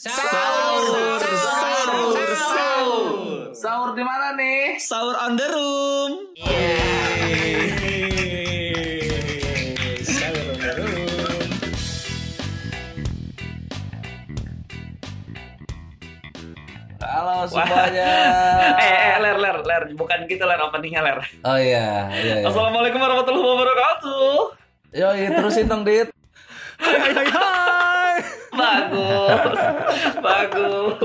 Sahur, sahur, sahur. Sahur di mana nih? Sahur on the room. Sahur on the room. Halo semuanya. eh, eh, ler, ler, ler, bukan gitu ler openingnya ler. Oh iya, iya. iya. Assalamualaikum warahmatullahi wabarakatuh. Yoi, terusin dong, Dit. Hai hai hai. Bagus, bagus.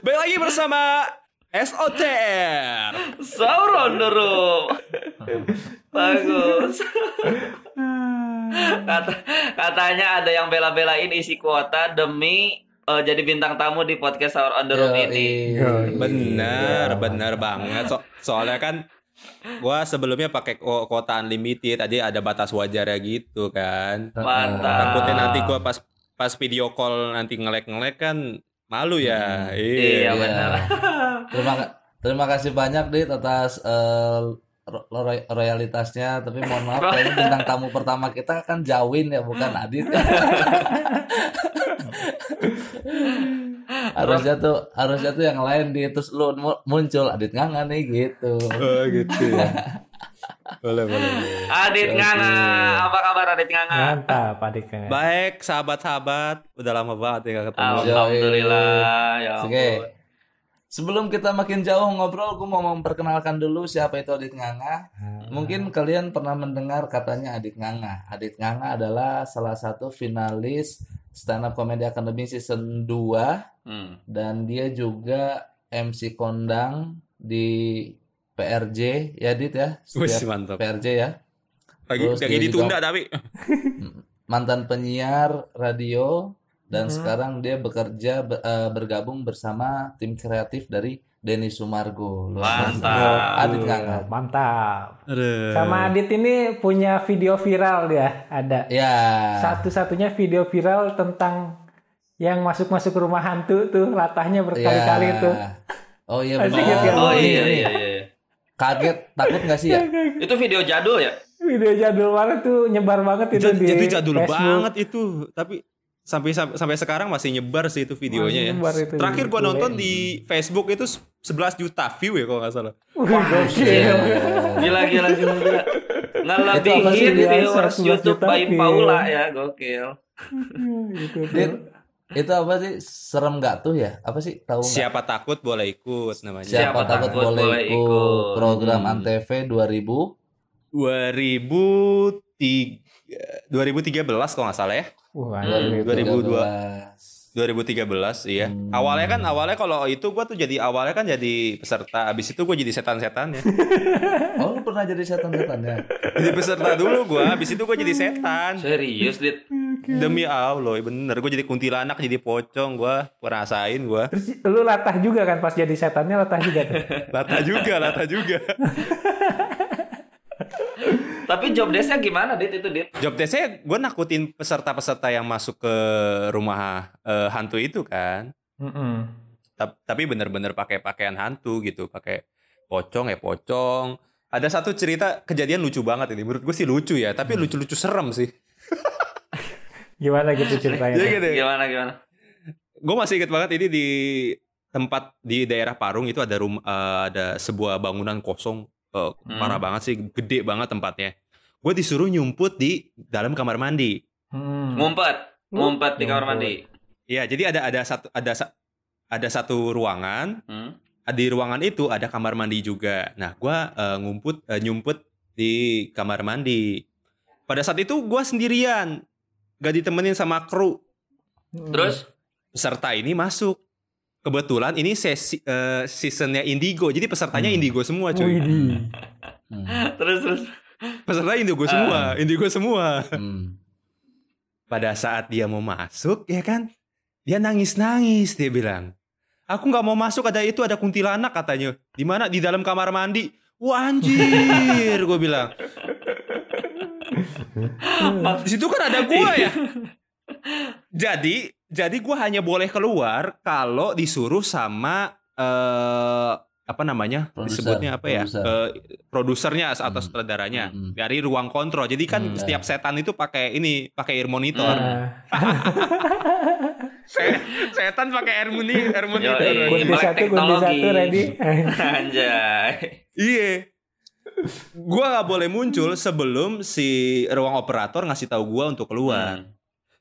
Baik lagi bersama SOTR. Sahur on the room. Bagus. Kata, katanya ada yang bela-belain isi kuota demi eh, jadi bintang tamu di podcast Sahur on the room Yoi. ini. Bener, bener banget. So- soalnya kan gua sebelumnya pakai ku- kuota unlimited, tadi ada batas wajarnya gitu kan. Mantap. Takutnya nanti gua pas pas video call nanti ngelek-ngelek kan malu ya. Iya, Iya. benar. Terima terima kasih banyak Dit atas eh, ro- ro- royalitasnya tapi mohon maaf kayaknya bintang tamu pertama kita kan Jawin ya bukan Adit harusnya tuh harusnya tuh yang lain di terus lu mu- muncul Adit nganga nih gitu Oh gitu ya. Boleh, boleh. boleh. Adit Nganga, apa kabar Adit Nganga? Mantap Adik Kang. Baik, sahabat-sahabat, udah lama banget ya gak ketemu. Alhamdulillah, ya Oke. ampun. Sebelum kita makin jauh ngobrol, gue mau memperkenalkan dulu siapa itu Adit Nganga. Mungkin kalian pernah mendengar katanya Adit Nganga. Adit Nganga adalah salah satu finalis Stand Up Comedy Academy Season 2 Hmm. dan dia juga MC kondang di PRJ ya Dit ya. Wih, mantap. PRJ ya. Lagi Terus lagi dia ditunda juga- tapi Mantan penyiar radio dan Mhm. sekarang dia bekerja be- eh, bergabung bersama tim kreatif dari Denny Sumargo. Mantap. Adit Nganga. Mantap. Aduh. Sama Adit ini punya video viral dia, ada. Ya. Satu-satunya video viral tentang yang masuk-masuk rumah hantu tuh, latahnya berkali-kali Ya. tuh. Oh iya benar. ya, Oh ini, iya iya iya. Kaget, takut gak sih ya? Itu video jadul ya? Video jadul banget tuh, nyebar banget itu Itu, di itu jadul Facebook. banget itu, tapi sampai sampai sekarang masih nyebar sih itu videonya Masih ya. itu Terakhir gua nonton di Facebook itu 11 juta view ya kalau nggak salah. Gokil. Gila gila gila. Ngelebihin viewers 11 YouTube by. Paula ya, gokil. Gitu tuh. Itu apa sih? Serem gak tuh ya? Apa sih? Tahu nggak? Siapa takut boleh ikut namanya. Siapa, Siapa takut, takut boleh boleh ikut, ikut. program Hmm. Antv 2000 2003 2013 kalau nggak salah ya. Wah, Hmm, 2002. 2013 iya. Hmm. Awalnya kan awalnya kalau itu gua tuh jadi awalnya kan jadi peserta. Abis itu gua jadi setan-setan ya. Oh, lu pernah jadi setan-setan ya? jadi peserta dulu gua, abis itu gua jadi setan. Serius, Dit. Demi Allah, ya bener. Gue jadi kuntilanak, jadi pocong. Gue ngerasain gue. Terus lu latah juga kan pas jadi setannya latah juga tuh. Lata juga, lata juga. Tapi job desk-nya gimana, Dit itu, Dit? Job desk-nya gue nakutin peserta-peserta yang masuk ke rumah eh, hantu itu kan. Mm-mm. Ta- Tapi bener-bener pakai pakaian hantu gitu. Pakai pocong ya pocong. Ada satu cerita kejadian lucu banget ini. Menurut gue sih lucu ya. Tapi lucu-lucu serem sih. Gimana gitu ceritanya? Jadi tuh? gini, Gimana gimana? gue masih inget banget ini di tempat di daerah Parung itu ada rum eh, ada sebuah bangunan kosong eh, parah banget sih gede banget tempatnya gue disuruh nyumput di dalam kamar mandi Hmm. Ngumpet. Ngumpet di kamar mandi. Iya jadi ada ada satu ada ada satu ruangan Hmm. di ruangan itu ada kamar mandi juga nah gue eh, ngumput eh, nyumput di kamar mandi pada saat itu gue sendirian gak ditemenin sama kru Terus peserta ini masuk. Kebetulan ini sesi eh, seasonnya Indigo, jadi pesertanya Hmm. Indigo semua cuy. Hmm. terus terus. Peserta Indigo semua, Indigo semua. Hmm. Pada saat dia mau masuk, ya kan, dia nangis nangis dia bilang, aku nggak mau masuk ada itu ada kuntilanak katanya. Di mana di dalam kamar mandi. Wah anjir, gue bilang. Di situ kan ada gua ya. Jadi, jadi gua hanya boleh keluar kalau disuruh sama eh apa namanya? Produser, disebutnya apa ya? produser. Eh, produsernya atau Hmm. sutradaranya Hmm. dari ruang kontrol. Jadi kan Hmm. setiap setan itu pakai ini, pakai ear monitor. Se- setan pakai air muni, air muni. Yo, teknologi. satu, ready. Anjay. Iya. Gua nggak boleh muncul sebelum si ruang operator ngasih tahu gua untuk keluar. Hmm.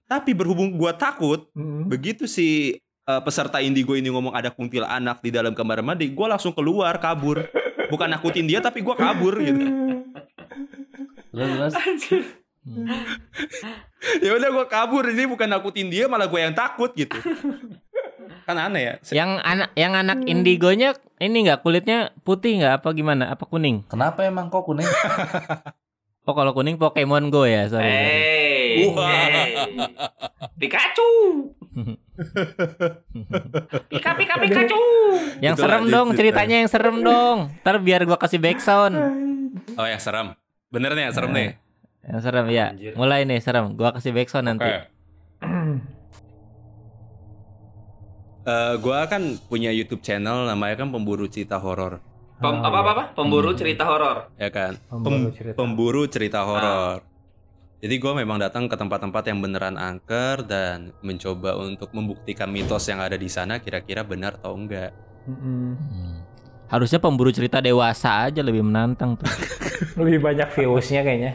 Tapi berhubung gua takut, Mm. begitu si uh, peserta indigo ini ngomong ada kuntilanak di dalam kamar mandi, gua langsung keluar kabur. Bukan nakutin dia tapi gua kabur gitu. Terus terus. Ya udah gua kabur ini bukan nakutin dia malah gua yang takut gitu. Kan aneh ya. Se- Yang anak yang anak indigonya ini nggak kulitnya putih nggak apa gimana? Apa kuning? Kenapa emang kok kuning? Oh kalau kuning Pokemon Go ya, sorry. Hey, hey. Pikachu. Pika pika Pikachu. Yang Itu serem dong, lanjut. ceritanya yang serem dong. Ntar biar gua kasih backsound. Oh ya serem. Bener nih serem nih. Yang serem ya. Anjir. Mulai nih serem. Gua kasih backsound nanti. Oke. Eh, gua kan punya YouTube channel namanya kan pemburu cerita horor, Pem, apa apa apa? Pemburu cerita horor. ya kan? Pemburu Pem- cerita. pemburu cerita horor. Jadi gua memang datang ke tempat-tempat yang beneran angker dan mencoba untuk membuktikan mitos yang ada di sana kira-kira benar atau enggak. Hmm. Harusnya pemburu cerita dewasa aja lebih menantang tuh. Lebih banyak viewsnya kayaknya.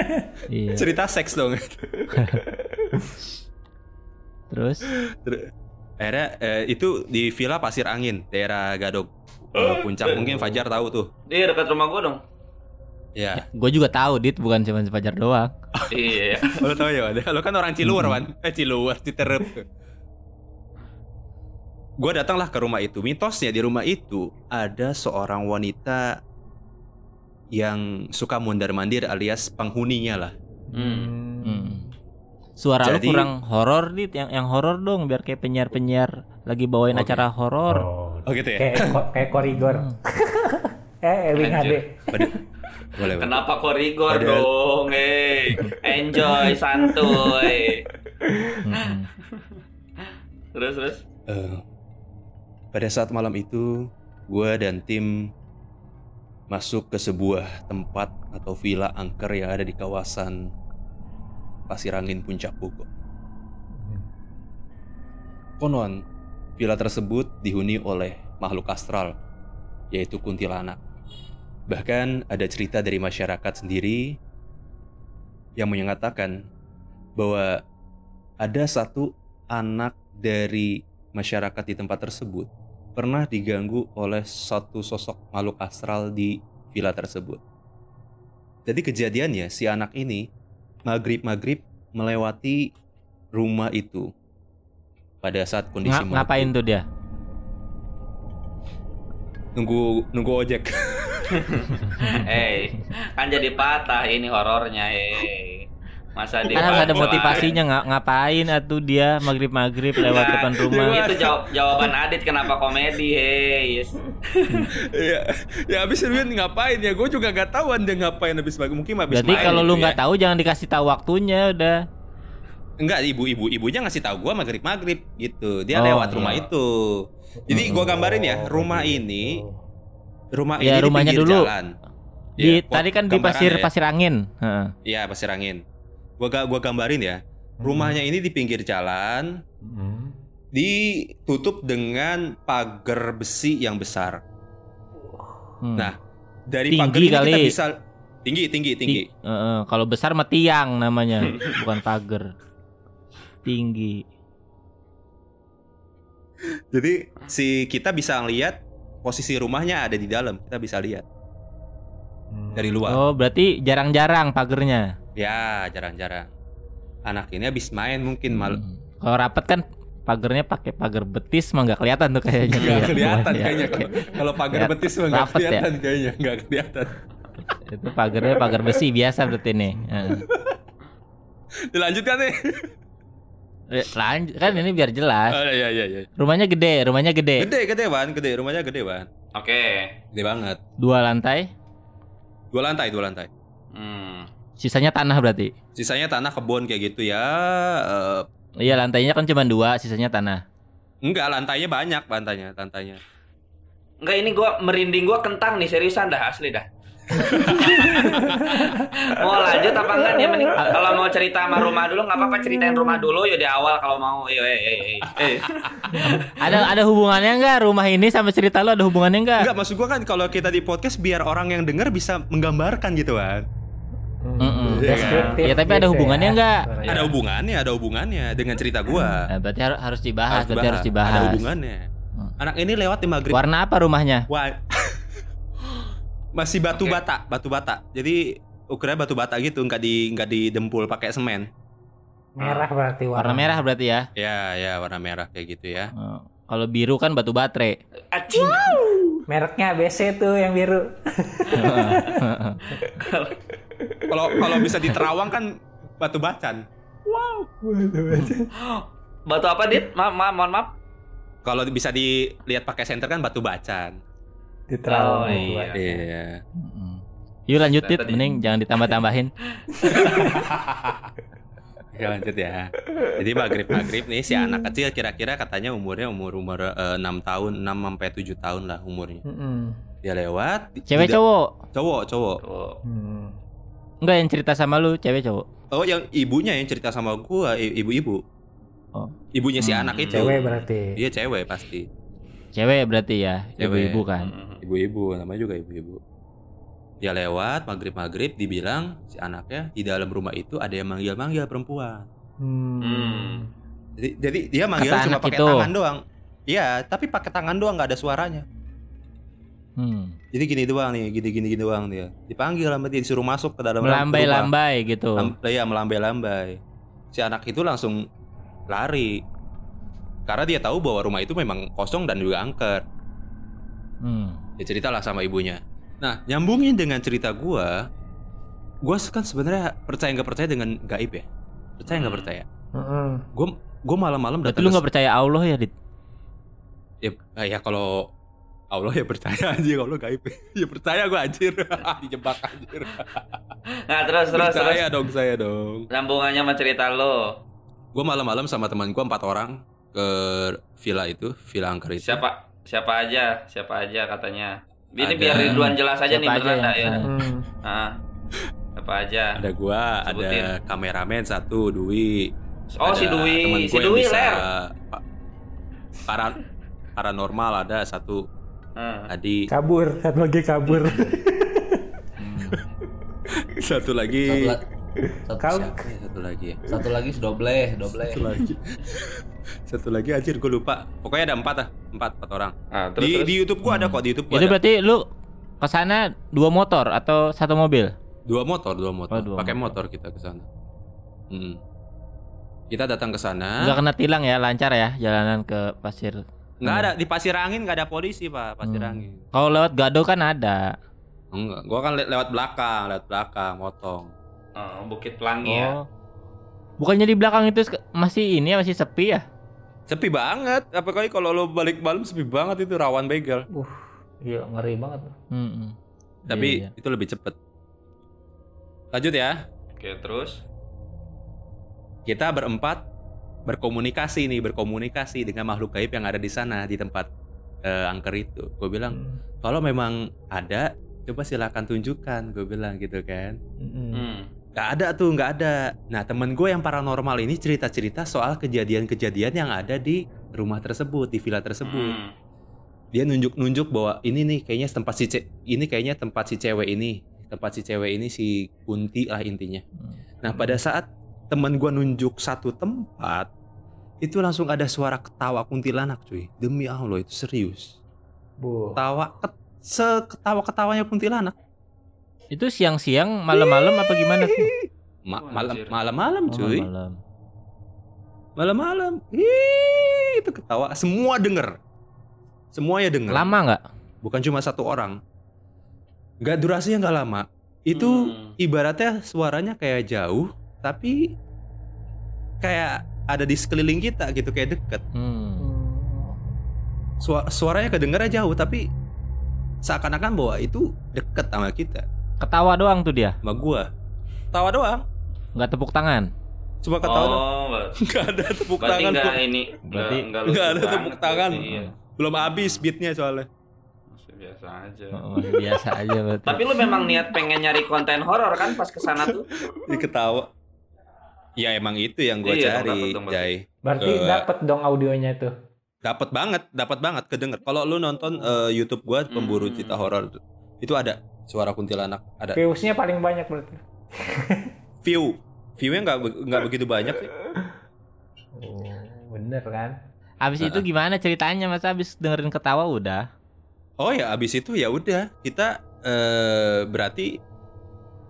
iya. Cerita seks dong. Terus Ter- Akhirnya eh, itu di Villa Pasir Angin, daerah Gadog. Eh, puncak mungkin Fajar tahu tuh. Dia dekat rumah gua dong. Ya. gue juga tahu dit bukan cuma Fajar doang. Iya. Lo tau ya, Wan? Lo kan orang Ciluar, Wan. Eh, Ciluar, Citerep. Gue datanglah ke rumah itu. Mitosnya di rumah itu ada seorang wanita yang suka mondar-mandir alias penghuninya lah. Hmm. Hmm. Suara Jadi- lu kurang horor dit, yang yang horor dong biar kayak penyiar-penyiar lagi bawain Oke. acara horor. Oh gitu ya? Kayak ko- kayak koridor. eh, Ewing HD. Boleh, boleh. Kenapa korigor Padahal- dong? Eh, enjoy santuy. Hmm. Terus terus. Eh, pada saat malam itu, gue dan tim masuk ke sebuah tempat atau villa angker yang ada di kawasan Pasir Angin Puncak Bogor. Konon, villa tersebut dihuni oleh makhluk astral, yaitu kuntilanak. Bahkan ada cerita dari masyarakat sendiri yang menyatakan bahwa ada satu anak dari masyarakat di tempat tersebut pernah diganggu oleh satu sosok makhluk astral di villa tersebut. Jadi kejadiannya si anak ini maghrib-maghrib melewati rumah itu pada saat kondisi Nga- ngapain tuh dia? nunggu nunggu ojek Eh, kan jadi patah ini horornya, eh. Masa di Kan harus ada motivasinya nggak ngapain atuh dia maghrib-maghrib lewat Nah, depan rumah. Itu jawab jawaban Adit kenapa komedi, hei. Yes. ya, ya habis Irwin ngapain ya gue juga gak tahu anda ngapain habis maghrib mungkin habis Berarti main kalau gitu lu ya. nggak tahu jangan dikasih tahu waktunya udah. Enggak, ibu-ibu ibunya ngasih tahu gua maghrib-maghrib gitu. Dia Oh, lewat iya. rumah itu. Jadi gua gambarin ya, rumah ini rumah Ya, ini rumahnya di pinggir dulu. jalan. Di Ya, tadi kan di pasir ya. pasir angin. Heeh. Iya, pasir angin. Gua gua gambarin ya. Rumahnya ini di pinggir jalan, Mm. ditutup dengan pagar besi yang besar. Hmm. Nah, Dari pagar ini kita kali. bisa tinggi, tinggi, tinggi. Ti- Heeh, kalau besar mah tiang namanya, bukan pagar. Tinggi. Jadi si kita bisa ngelihat posisi rumahnya ada di dalam. Kita bisa lihat dari luar. Oh, berarti jarang-jarang pagernya. Ya, jarang-jarang. Anak ini habis main mungkin mal Hmm. Kalau rapet kan pagernya pakai pagar betis mah nggak kelihatan tuh kayaknya. nggak ya. kelihatan Ya, kayaknya kalau pagar Ya, betis mah nggak ya. kelihatan kayaknya nggak kelihatan. Itu pagarnya pagar besi biasa berarti nih. Heeh. Dilanjutkan nih. Eh, Lanjut kan ini biar jelas. Oh, iya iya iya. Rumahnya gede, rumahnya gede. Gede gede Wan, gede rumahnya gede Wan. Oke. Gede banget. Dua lantai. Dua lantai, dua lantai. Hmm. Sisanya tanah berarti. Sisanya tanah kebun kayak gitu ya. Eh, Iya lantainya kan cuma dua, sisanya tanah. enggak, lantainya banyak lantainya, lantainya. Enggak ini gua merinding gua kentang nih seriusan dah asli dah. Mau lanjut apa enggak nih? Mending kalau mau cerita sama rumah dulu nggak apa-apa ceritain rumah dulu yuk di awal kalau mau. Yuk, eh, eh, eh, eh. Ada ada hubungannya nggak rumah ini sama cerita lo ada hubungannya nggak? Enggak, maksud gua kan kalau kita di podcast biar orang yang denger bisa menggambarkan gitu kan. Mm-mm. Iya kan? Deskriptif Ya, tapi ada gitu hubungannya ya. nggak? Suaranya. Ada hubungannya, ada hubungannya dengan cerita gua. Nah, berarti harus harus dibahas, Harus berarti harus dibahas. Ada hubungannya. Hmm. Anak ini lewat di maghrib. Warna apa rumahnya? Wah. Masih batu Oke. bata, batu bata. Jadi ukurannya batu bata gitu, nggak di nggak didempul pakai semen. Merah berarti Warna merah berarti ya. Ya, ya warna merah kayak gitu ya. Oh, Kalau biru kan batu baterai. Acing. Mereknya ABC tuh yang biru. Kalau kalau bisa di Terawang kan batu bacan. Batu apa dit? Maaf, maaf, mohon maaf. Kalau bisa dilihat pakai senter kan batu bacan. Di Terawang. Oh, iya. Iya. Yuk lanjut Dit, Tadi- mending jangan ditambah-tambahin. Oke lanjut ya. Jadi maghrib maghrib nih si anak kecil kira-kira katanya umurnya umur umur eh, 6 tahun 6 sampai 7 tahun lah umurnya. Dia lewat. Cewek di- cowok? Cowok cowok. Hmm. Enggak yang cerita sama lu cewek cowok. Oh yang ibunya yang cerita sama gua ibu-ibu. Oh. Ibunya si Hmm, anak itu. Cewek berarti. Dia cewek pasti. Cewek berarti ya, Cewek. ibu-ibu kan. Mm. Ibu-ibu namanya juga ibu-ibu. Dia lewat maghrib maghrib dibilang si anaknya di dalam rumah itu ada yang manggil-manggil perempuan. Hmm. Hmm. Jadi, jadi dia manggil Kata cuma pakai tangan doang. Iya, tapi pakai tangan doang nggak ada suaranya. Hmm. Jadi gini doang nih, gini gini gini doang dia. Dipanggil sama dia disuruh masuk ke dalam rumah. Melambai-lambai gitu. Lam- Iya melambai-lambai. Si anak itu langsung lari. Karena dia tahu bahwa rumah itu memang kosong dan juga angker. Hmm. Dia ceritalah sama ibunya. Nah, nyambungin dengan cerita gua, gua kan sebenarnya percaya nggak percaya dengan gaib ya. Percaya nggak Hmm. percaya. Mm-mm. Gua gua malam-malam Berarti datang. lu nggak percaya Allah ya, Dit? Ya, ya kalau Allah ya percaya aja kalau gaib. ya percaya gua anjir. Dijebak anjir. Nah terus terus terus. percaya dong saya dong. Sambungannya sama cerita lo. Gue malam-malam sama teman gue empat orang ke villa itu, villa angker itu. Siapa siapa aja? Siapa aja katanya? Ini Ada. biar Ridwan jelas aja Siapa nih aja beneran nggak ya. Hmm. Ah. Siapa aja? Ada gua, Sebutin. ada kameramen satu, Dwi. Oh Ada si Dwi, si Dwi ler. pa- para paranormal ada satu Hmm. Adi, Kabur, satu lagi kabur. satu lagi Satu, la- satu, siapa ya satu lagi satu lagi doble, doble. Satu lagi. satu lagi anjir gue lupa. Pokoknya ada empat lah, empat, empat orang. Ah, terus, Di, terus. di YouTube gua ada kok, di YouTube gua Itu ada. berarti lu ke sana dua motor atau satu mobil? Dua motor, dua motor. Oh, Pakai motor. motor kita ke sana. Hmm. Kita datang ke sana. Nggak kena tilang ya, lancar ya jalanan ke pasir. Nggak ada di pasir angin nggak ada polisi pak pasir Hmm. angin. Kalau lewat Gado kan ada. Enggak, gua kan le- lewat belakang, lewat belakang, motong. Oh, Bukit Pelangi ya. Oh. Bukannya di belakang itu masih ini ya, masih sepi ya? Sepi banget. Apalagi kalau lo balik malam sepi banget itu rawan begal. Uh, iya ngeri banget. Mm-mm. Tapi Iya, iya. itu lebih cepet. Lanjut ya. Oke, terus. Kita berempat berkomunikasi nih, berkomunikasi dengan makhluk gaib yang ada di sana di tempat eh, angker itu. Gue bilang Hmm. kalau memang ada, coba silakan tunjukkan. Gue bilang gitu kan. Mm-mm. Hmm. Gak ada tuh, gak ada. Nah temen gue yang paranormal ini cerita-cerita soal kejadian-kejadian yang ada di rumah tersebut, di villa tersebut. Hmm. Dia nunjuk-nunjuk bahwa ini nih kayaknya tempat si ce- ini kayaknya tempat si cewek ini, tempat si cewek ini si Kunti lah intinya. Nah pada saat temen gue nunjuk satu tempat, itu langsung ada suara ketawa kuntilanak cuy. Demi Allah itu serius. Bu. Tawa ket- seketawa-ketawanya kuntilanak. Itu siang-siang, malam-malam apa gimana tuh? Ma- malam malam-malam Oh, cuy. malam. malam-malam itu ketawa semua denger semuanya denger Lama nggak? bukan cuma satu orang nggak durasinya nggak lama itu Hmm. ibaratnya suaranya kayak jauh tapi kayak ada di sekeliling kita gitu kayak deket Hmm. Sua- suaranya kedengarannya jauh tapi seakan-akan bahwa itu deket sama kita Ketawa doang tuh dia, sama gua tawa doang nggak tepuk tangan. cuma ketawa doang Oh, ber- nggak ada tepuk berarti tangan enggak kok. ini Berarti enggak nggak ada tepuk tangan. Iya. belum habis beatnya soalnya Masih biasa aja. Oh, biasa aja berarti. Tapi lu memang niat pengen nyari konten horor kan pas ke sana tuh? Ini ketawa. Ya emang itu yang gue Iya, dong, cari, dapet dong, berarti. Jai. Berarti Eh. dapet dong audionya tuh. Dapat banget, dapat banget kedenger. Kalau lu nonton eh, YouTube gua pemburu Hmm. cerita horor itu ada suara kuntilanak, ada Viewsnya paling banyak berarti. view. View-nya nggak nggak begitu banyak sih. Oh, bener kan? Abis itu gimana ceritanya Mas? Abis dengerin ketawa udah. Oh ya, abis itu ya udah kita eh berarti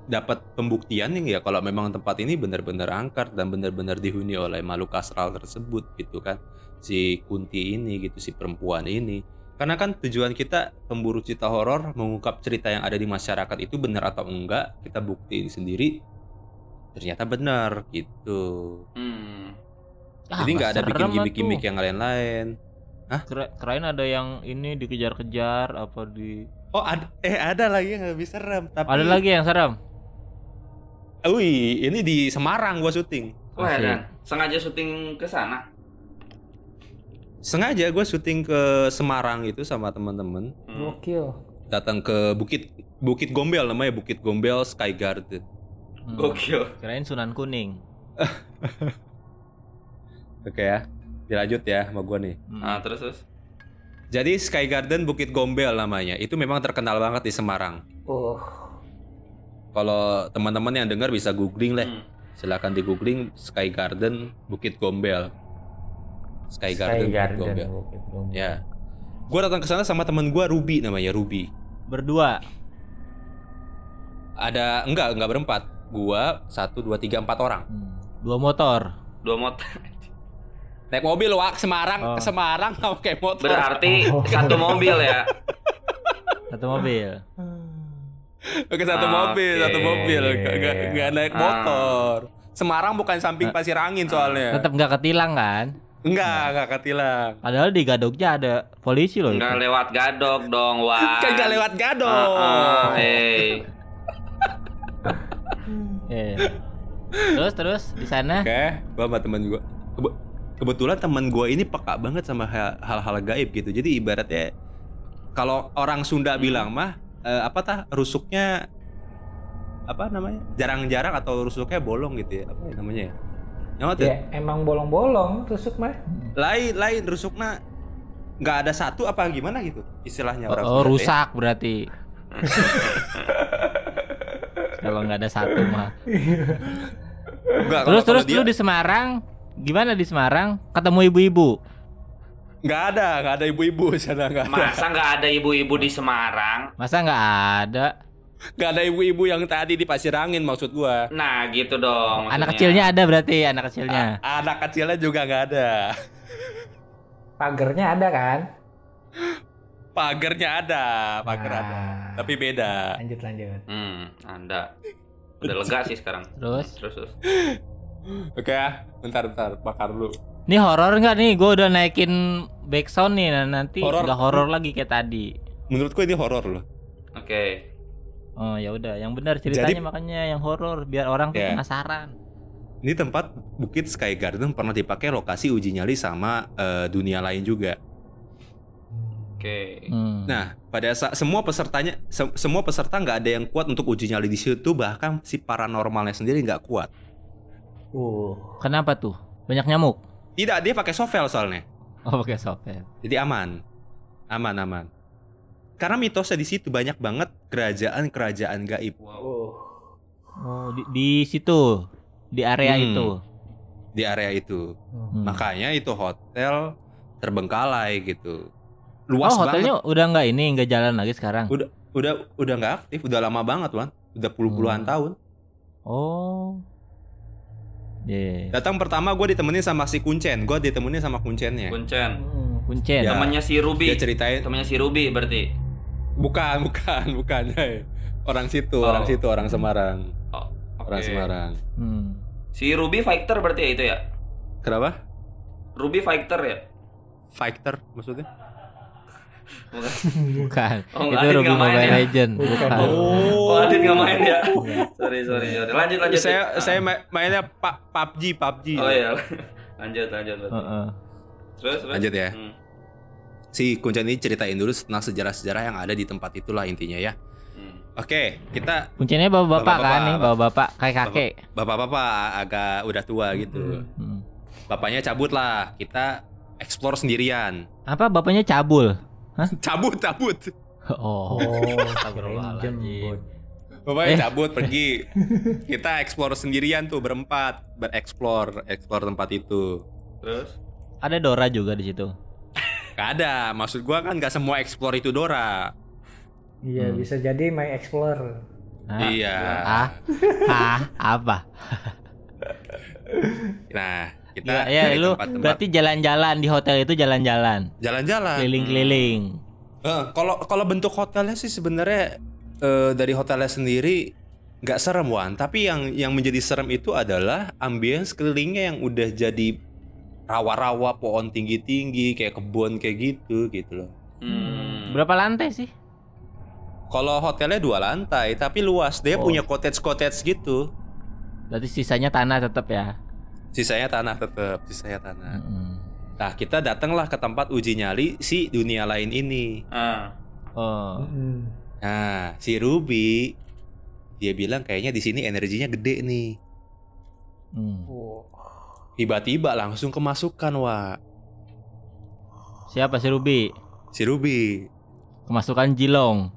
dapat pembuktian nih ya kalau memang tempat ini benar-benar angker dan benar-benar dihuni oleh makhluk astral tersebut gitu kan. Si Kunti ini gitu si perempuan ini. Karena kan tujuan kita pemburu cerita horor mengungkap cerita yang ada di masyarakat itu benar atau enggak kita buktiin sendiri ternyata benar gitu. Hmm. Ah, jadi nggak ada bikin gimmick-gimmick yang lain-lain. Kira- Kirain ada yang ini dikejar-kejar apa di oh ada eh ada lagi yang lebih serem tapi Ada lagi yang serem? Wih, ini di Semarang gua syuting. Wah, Asik. dan sengaja syuting ke sana. Sengaja gua syuting ke Semarang itu sama teman-teman. Hmm. Gokil. Datang ke Bukit Bukit Gombel namanya Bukit Gombel Sky Garden. Hmm. Gokil. Kirain Sunan Kuning. Oke ya. Dilanjut ya sama gua nih. Hmm. Nah, terus terus. Jadi Sky Garden Bukit Gombel namanya. Itu memang terkenal banget di Semarang. Oh, Kalau teman-teman yang dengar bisa googling lah. Hmm. Silakan di googling Sky Garden Bukit Gombel. Sky Garden, Bukit Gombel. Bukit Gombel. Ya. Gua datang ke sana sama teman gua Ruby namanya Ruby. Berdua. Ada enggak enggak berempat. Gua satu dua tiga empat orang. Hmm. Dua motor. Dua motor. Naik mobil wak Semarang Oh. ke Semarang nggak pakai motor. Berarti Oh. satu mobil ya. Satu mobil. Oke satu Oke. mobil, satu mobil, nggak nggak- naik Ah. motor. Semarang bukan samping pasir angin soalnya. Tetap nggak ketilang kan? Enggak, enggak ketilang. Padahal di Gadognya ada polisi loh. Enggak lewat gadok dong, wah. Kan nggak lewat gado. Ah, ah, eh. Eh. Terus terus di sana Oke, gua sama temen gua. Kebe- kebetulan temen gua ini peka banget sama ha- hal-hal gaib gitu. Jadi ibaratnya kalau orang Sunda bilang mah eh, apa tah rusuknya apa namanya? Jarang-jarang atau rusuknya bolong gitu ya. Apa ya namanya ya? Tuh? Ya emang bolong-bolong tusuk mah. lain lain rusukna nggak ada satu apa gimana gitu istilahnya orang oh, teh. rusak berarti. Kalau nggak ada satu mah. Nggak, kalau- Terus kalau terus dia lu di Semarang gimana di Semarang? Ketemu ibu-ibu? Nggak ada nggak ada ibu-ibu di sana nggak ada Masa nggak ada ibu-ibu di Semarang? Masa nggak ada? nggak ada ibu-ibu yang tadi di pasir angin maksud gua Nah, gitu dong. Anak maksudnya. kecilnya ada berarti anak kecilnya. A- anak kecilnya juga nggak ada Pagernya ada kan? pagernya ada pagar ada Nah, tapi beda Lanjut lanjut. Hmm, ada. Udah lega sih sekarang. Terus Terus terus. oke ya bentar bentar bakar dulu Ini horor nggak nih? Gue udah naikin backsound nih, nah, nanti Horor. nggak horor lagi kayak tadi. menurutku ini horor loh Oke. Oh ya udah, yang benar ceritanya Jadi- makanya yang horor biar orang tuh Ya. penasaran. ini tempat Bukit Sky Garden pernah dipakai lokasi uji nyali sama eh, dunia lain juga Oke. Hmm. Nah, pada saat semua pesertanya se- semua peserta nggak ada yang kuat untuk uji nyali di situ, bahkan si paranormalnya sendiri nggak kuat. Uh, Kenapa tuh? Banyak nyamuk. Tidak, dia pakai sovel soalnya. Oh pakai software. Jadi aman. Aman, aman. Karena mitosnya di situ banyak banget kerajaan-kerajaan gaib uh. Oh di, di situ, di area Hmm. itu. di area itu. Hmm. Makanya itu hotel terbengkalai gitu. Oh Luas hotelnya banget. udah nggak ini nggak jalan lagi sekarang. Udah udah udah nggak aktif, udah lama banget, Wan. Udah puluh-puluhan Hmm. tahun. Oh. Yeah. Datang pertama gue ditemenin sama si Kuncen. Gue ditemenin sama Kuncennya. Kuncen. Hmm. Kuncen. Ya. Temannya si Ruby. Dia ceritain Temannya si Ruby berarti. Bukan, bukan, bukan. Hei. Orang situ, Oh. orang situ, orang Semarang. Oh, oke. Orang Semarang. Hmm. Si Ruby fighter berarti ya itu ya? Kenapa? Ruby fighter ya? Fighter maksudnya? Bukan. Bukan. Oh, itu Adit Ruby nggak main Mobile ya? Legend. Bukan. Bukan. Oh, Adit nggak main ya? sorry, sorry, sorry. Lanjut, lanjut. saya saya ma- mainnya pa- PUBG, PUBG. Oh iya. lanjut, lanjut. Heeh. Terus, terus. Lanjut ya. Hmm. si Kuncen ini ceritain dulu tentang sejarah-sejarah yang ada di tempat itulah intinya ya. Hmm. Oke, kita Kuncinya bapak-bapak kan nih, bapak-bapak kakek-kakek. bapak-bapak agak udah tua gitu. Hmm. Bapaknya cabut lah, kita explore sendirian. Apa bapaknya cabul? Cabut, cabut. Oh. Oh, Astagfirullahaladzim. Bapaknya Eh. cabut pergi. Kita explore sendirian tuh berempat, bereksplor, explore tempat itu. Terus? Ada Dora juga di situ. Gak ada, maksud gua kan gak semua explore itu Dora. Iya, Hmm. bisa jadi My Explorer. Ah, Iya. Ah, ah, apa? Nah, kita Ya, ya lu tempat-tempat berarti jalan-jalan di hotel itu jalan-jalan, jalan-jalan. keliling-keliling. Eh, Kalau kalau bentuk hotelnya sih sebenarnya eh, dari hotelnya sendiri nggak serem Wan, tapi yang yang menjadi serem itu adalah ambience kelilingnya yang udah jadi rawa-rawa, pohon tinggi-tinggi, kayak kebun kayak gitu gitu loh. Hmm. Berapa lantai sih? Kalau hotelnya dua lantai, tapi luas. Dia Oh. punya cottage-cottage gitu. Berarti sisanya tanah tetap ya. Sisanya tanah tetap, sisanya tanah. Mm-mm. Nah, kita datanglah ke tempat uji nyali si dunia lain ini. Ah. Oh. Mm-mm. Nah, si Ruby dia bilang kayaknya di sini energinya gede nih. Hmm. Tiba-tiba langsung kemasukan, Wak. Siapa si Ruby? Si Ruby. Kemasukan Jilong.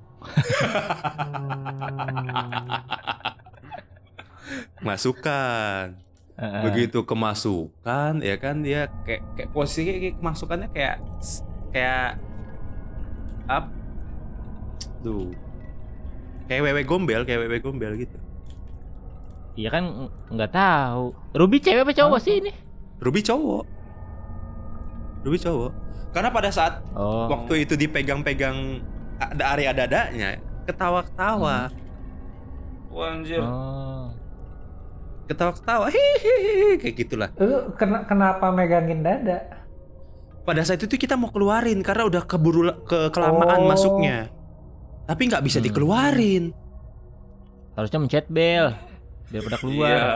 Masukan. Heeh. Begitu kemasukan, ya kan dia kayak kayak posisinya kayak kemasukannya kayak kayak up tuh kayak wewe gombel kayak wewe gombel gitu Iya kan ng- nggak tahu. Ruby cewek apa cowok sih ini? Ruby cowok Ruby cowok karena pada saat Oh. waktu itu dipegang-pegang ada area dadanya ketawa-ketawa Wah, anjir. Oh. Ketawa-ketawa hihihi kayak gitulah Lu kena, kenapa megangin dada? pada saat itu kita mau keluarin karena udah keburu ke kelamaan Oh. masuknya tapi nggak bisa Hmm. dikeluarin Harusnya mencet bel biar pada keluar. Iya.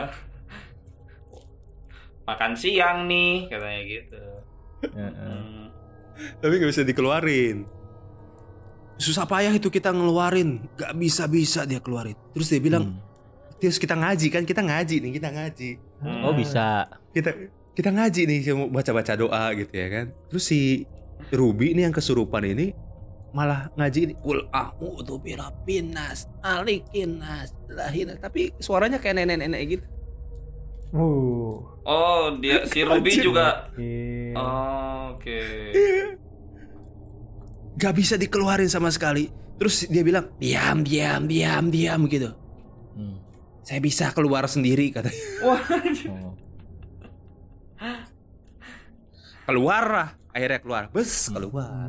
Makan siang nih, katanya gitu. Heeh. Hmm. tapi nggak bisa dikeluarin susah payah itu kita ngeluarin nggak bisa bisa dia keluarin terus dia bilang Hmm. Terus kita ngaji kan kita ngaji nih kita ngaji Oh bisa. kita kita ngaji nih mau baca baca doa gitu ya kan terus si Ruby nih yang kesurupan ini malah ngaji ini kul a'udzu birabbin nas alikin nas ilahin nas." tapi suaranya kayak nenek-nenek gitu Uh. Oh, dia si Ruby Anjir. juga. Iya. Oh, Oke. Gak bisa dikeluarin sama sekali terus dia bilang diam diam diam diam gitu Hmm. Saya bisa keluar sendiri katanya Wah, Oh. keluar lah akhirnya keluar bes Hmm. keluar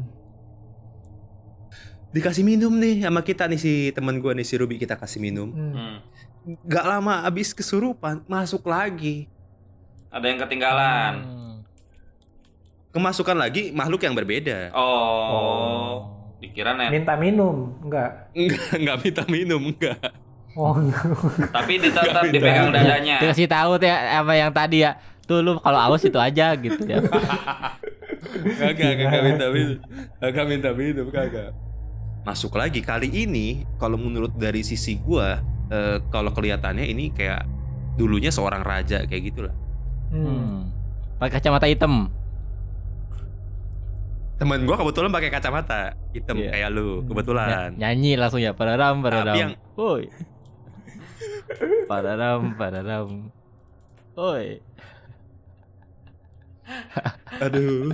dikasih minum nih sama kita nih si teman gua nih si Ruby kita kasih minum Hmm. Hmm. Gak lama abis kesurupan masuk lagi Ada yang ketinggalan. Hmm. kemasukan lagi makhluk yang berbeda Oh. Dikira net. Minta minum, enggak? enggak enggak minta minum enggak Oh. Tapi tetap Nggak dipegang dadanya. Dikasih tahu ya apa yang tadi ya. Tuh lu kalau awas itu aja gitu ya. kagak kagak minta minum kagak minta minum kagak masuk lagi kali ini kalau menurut dari sisi gua eh, kalau kelihatannya ini kayak dulunya seorang raja kayak gitulah Hmm. Hmm. Pakai kacamata hitam. teman gua kebetulan pakai kacamata hitam Iya. kayak lu Ya, kebetulan nyanyi langsung ya pararam pararam. Tapi yang- Woi. Pararam pararam. Woi. aduh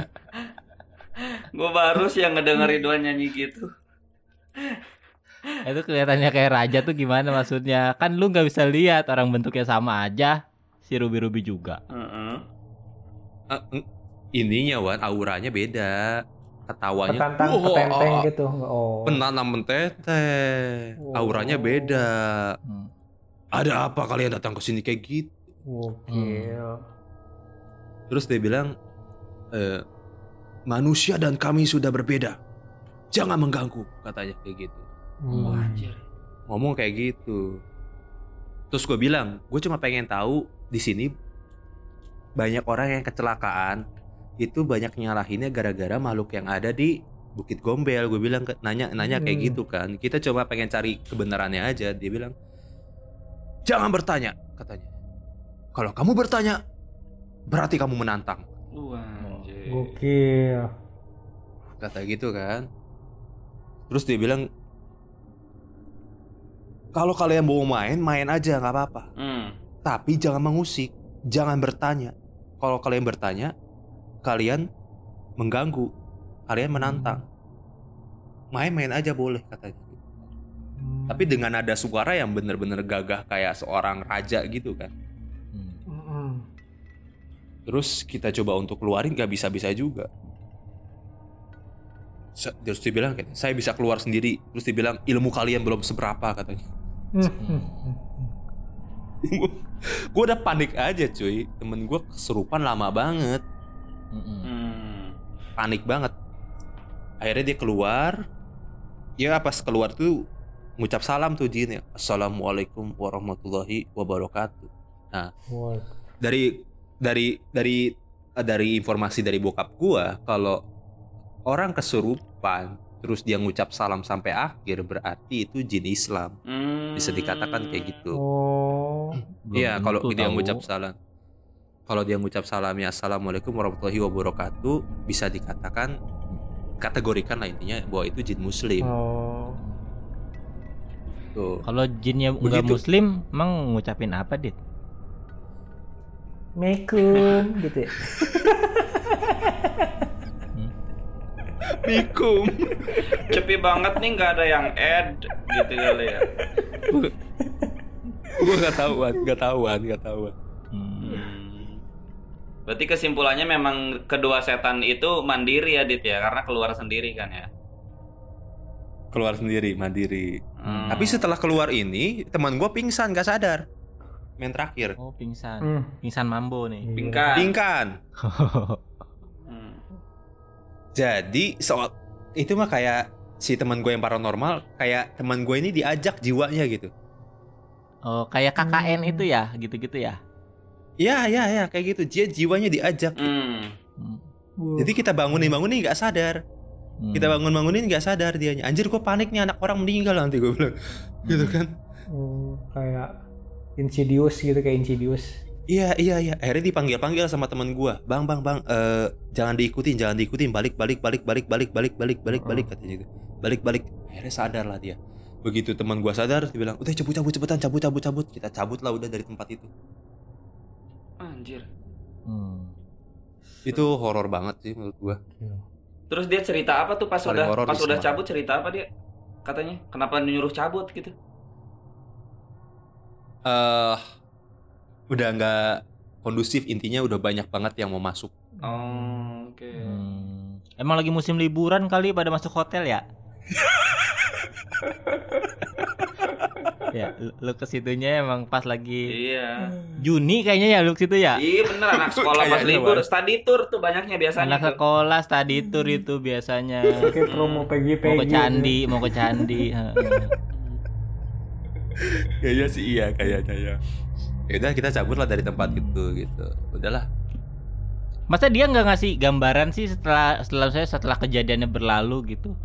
Gue baru sih yang ngedenger Ridwan nyanyi gitu. Itu kelihatannya kayak raja tuh gimana maksudnya? Kan lu nggak bisa lihat orang bentuknya sama aja. Si Ruby Ruby juga. Heeh. Eh, eng- ininya wan auranya beda ketawanya Petantang, Wah, petenteng ah, gitu. Oh. penanam menteteh Oh. auranya beda Hmm. Ada apa kalian datang ke sini kayak gitu Gokil. terus dia bilang eh, manusia dan kami sudah berbeda jangan mengganggu katanya kayak gitu Hmm. Anjir. ngomong kayak gitu terus gue bilang gue cuma pengen tahu di sini banyak orang yang kecelakaan itu banyak nyalahinnya gara-gara makhluk yang ada di Bukit Gombel gue bilang nanya nanya kayak Hmm. gitu kan kita coba pengen cari kebenarannya aja dia bilang jangan bertanya katanya kalau kamu bertanya berarti kamu menantang Wah. Gokil. kata gitu kan terus dia bilang kalau kalian mau main main aja nggak apa-apa Hmm. tapi jangan mengusik jangan bertanya kalau kalian bertanya kalian mengganggu kalian menantang main-main aja boleh katanya Hmm. Tapi dengan ada suara yang bener-bener gagah kayak seorang raja gitu kan Hmm. Terus kita coba untuk keluarin gak bisa-bisa juga terus dia bilang kayak, saya bisa keluar sendiri terus dia bilang ilmu kalian belum seberapa katanya Hmm. gue udah panik aja cuy temen gue kesurupan lama banget. Hmm. panik banget akhirnya dia keluar ya pas keluar tuh ngucap salam tuh jin ya assalamualaikum warahmatullahi wabarakatuh Wah. dari dari dari dari informasi dari bokap gua kalau orang kesurupan terus dia ngucap salam sampai akhir berarti itu jin Islam Hmm. bisa dikatakan kayak gitu Oh. Iya kalau dia tahu. ngucap salam kalau dia ngucap salamnya assalamualaikum warahmatullahi wabarakatuh bisa dikatakan kategorikan lah intinya bahwa itu jin muslim Oh. Tuh Kalau jinnya enggak Begitu. muslim, emang ngucapin apa, Dit? Mekum gitu ya. Mikum Cepi banget nih nggak ada yang add gitu kali ya. gua nggak tahuan nggak tahuan nggak tahuan. Hmm. Berarti kesimpulannya memang kedua setan itu mandiri ya Dit ya karena keluar sendiri kan ya. keluar sendiri mandiri Hmm. tapi setelah keluar ini teman gua pingsan gak sadar main terakhir Oh, pingsan. Hmm. Pingsan mambo nih. Pingkan. pingkan Hmm. Jadi soal itu mah kayak si teman gue yang paranormal kayak teman gue ini diajak jiwanya gitu. Oh, kayak KKN Hmm. itu ya, gitu-gitu ya. Ya ya ya kayak gitu. Dia jiwanya diajak. Hmm. Hmm. Wuh. Jadi kita bangunin bangunin nggak sadar. Hmm. Kita bangun bangunin nggak sadar dianya. Anjir gue panik nih anak orang meninggal nanti gue bilang. Gitu kan. Oh, kayak insidious gitu kayak insidious. Iya iya iya. Akhirnya dipanggil panggil sama teman gue. Bang bang bang. eh jangan diikutin jangan diikutin. Balik balik balik balik balik balik balik balik balik katanya gitu. Balik balik. Akhirnya sadar lah dia. Begitu teman gue sadar, dia bilang, udah cabut cabut cepetan cabut cabut cabut. Kita cabut lah udah dari tempat itu. Anjir. Hmm. Itu horor banget sih menurut gua. Terus dia cerita apa tuh pas Paling udah pas udah cabut cerita apa dia? Katanya kenapa nyuruh cabut gitu? Eh udah nggak kondusif intinya udah banyak banget yang mau masuk. Oh, oke. Hmm. Emang lagi musim liburan kali pada masuk hotel ya? ya, lu, ke situnya emang pas lagi Iya. Juni kayaknya ya lu ke situ ya? Iya bener anak sekolah pas Kayaknya, libur Bang. study tour tuh banyaknya biasanya Anak tuh. sekolah study tour itu biasanya. Kayak promo PG-PG. Mau ke candi, mau ke candi. heeh. Kayaknya sih iya kayaknya ya. Ya udah kita cabut lah dari tempat itu gitu. Udahlah. Masa dia nggak ngasih gambaran sih setelah setelah saya setelah kejadiannya berlalu gitu?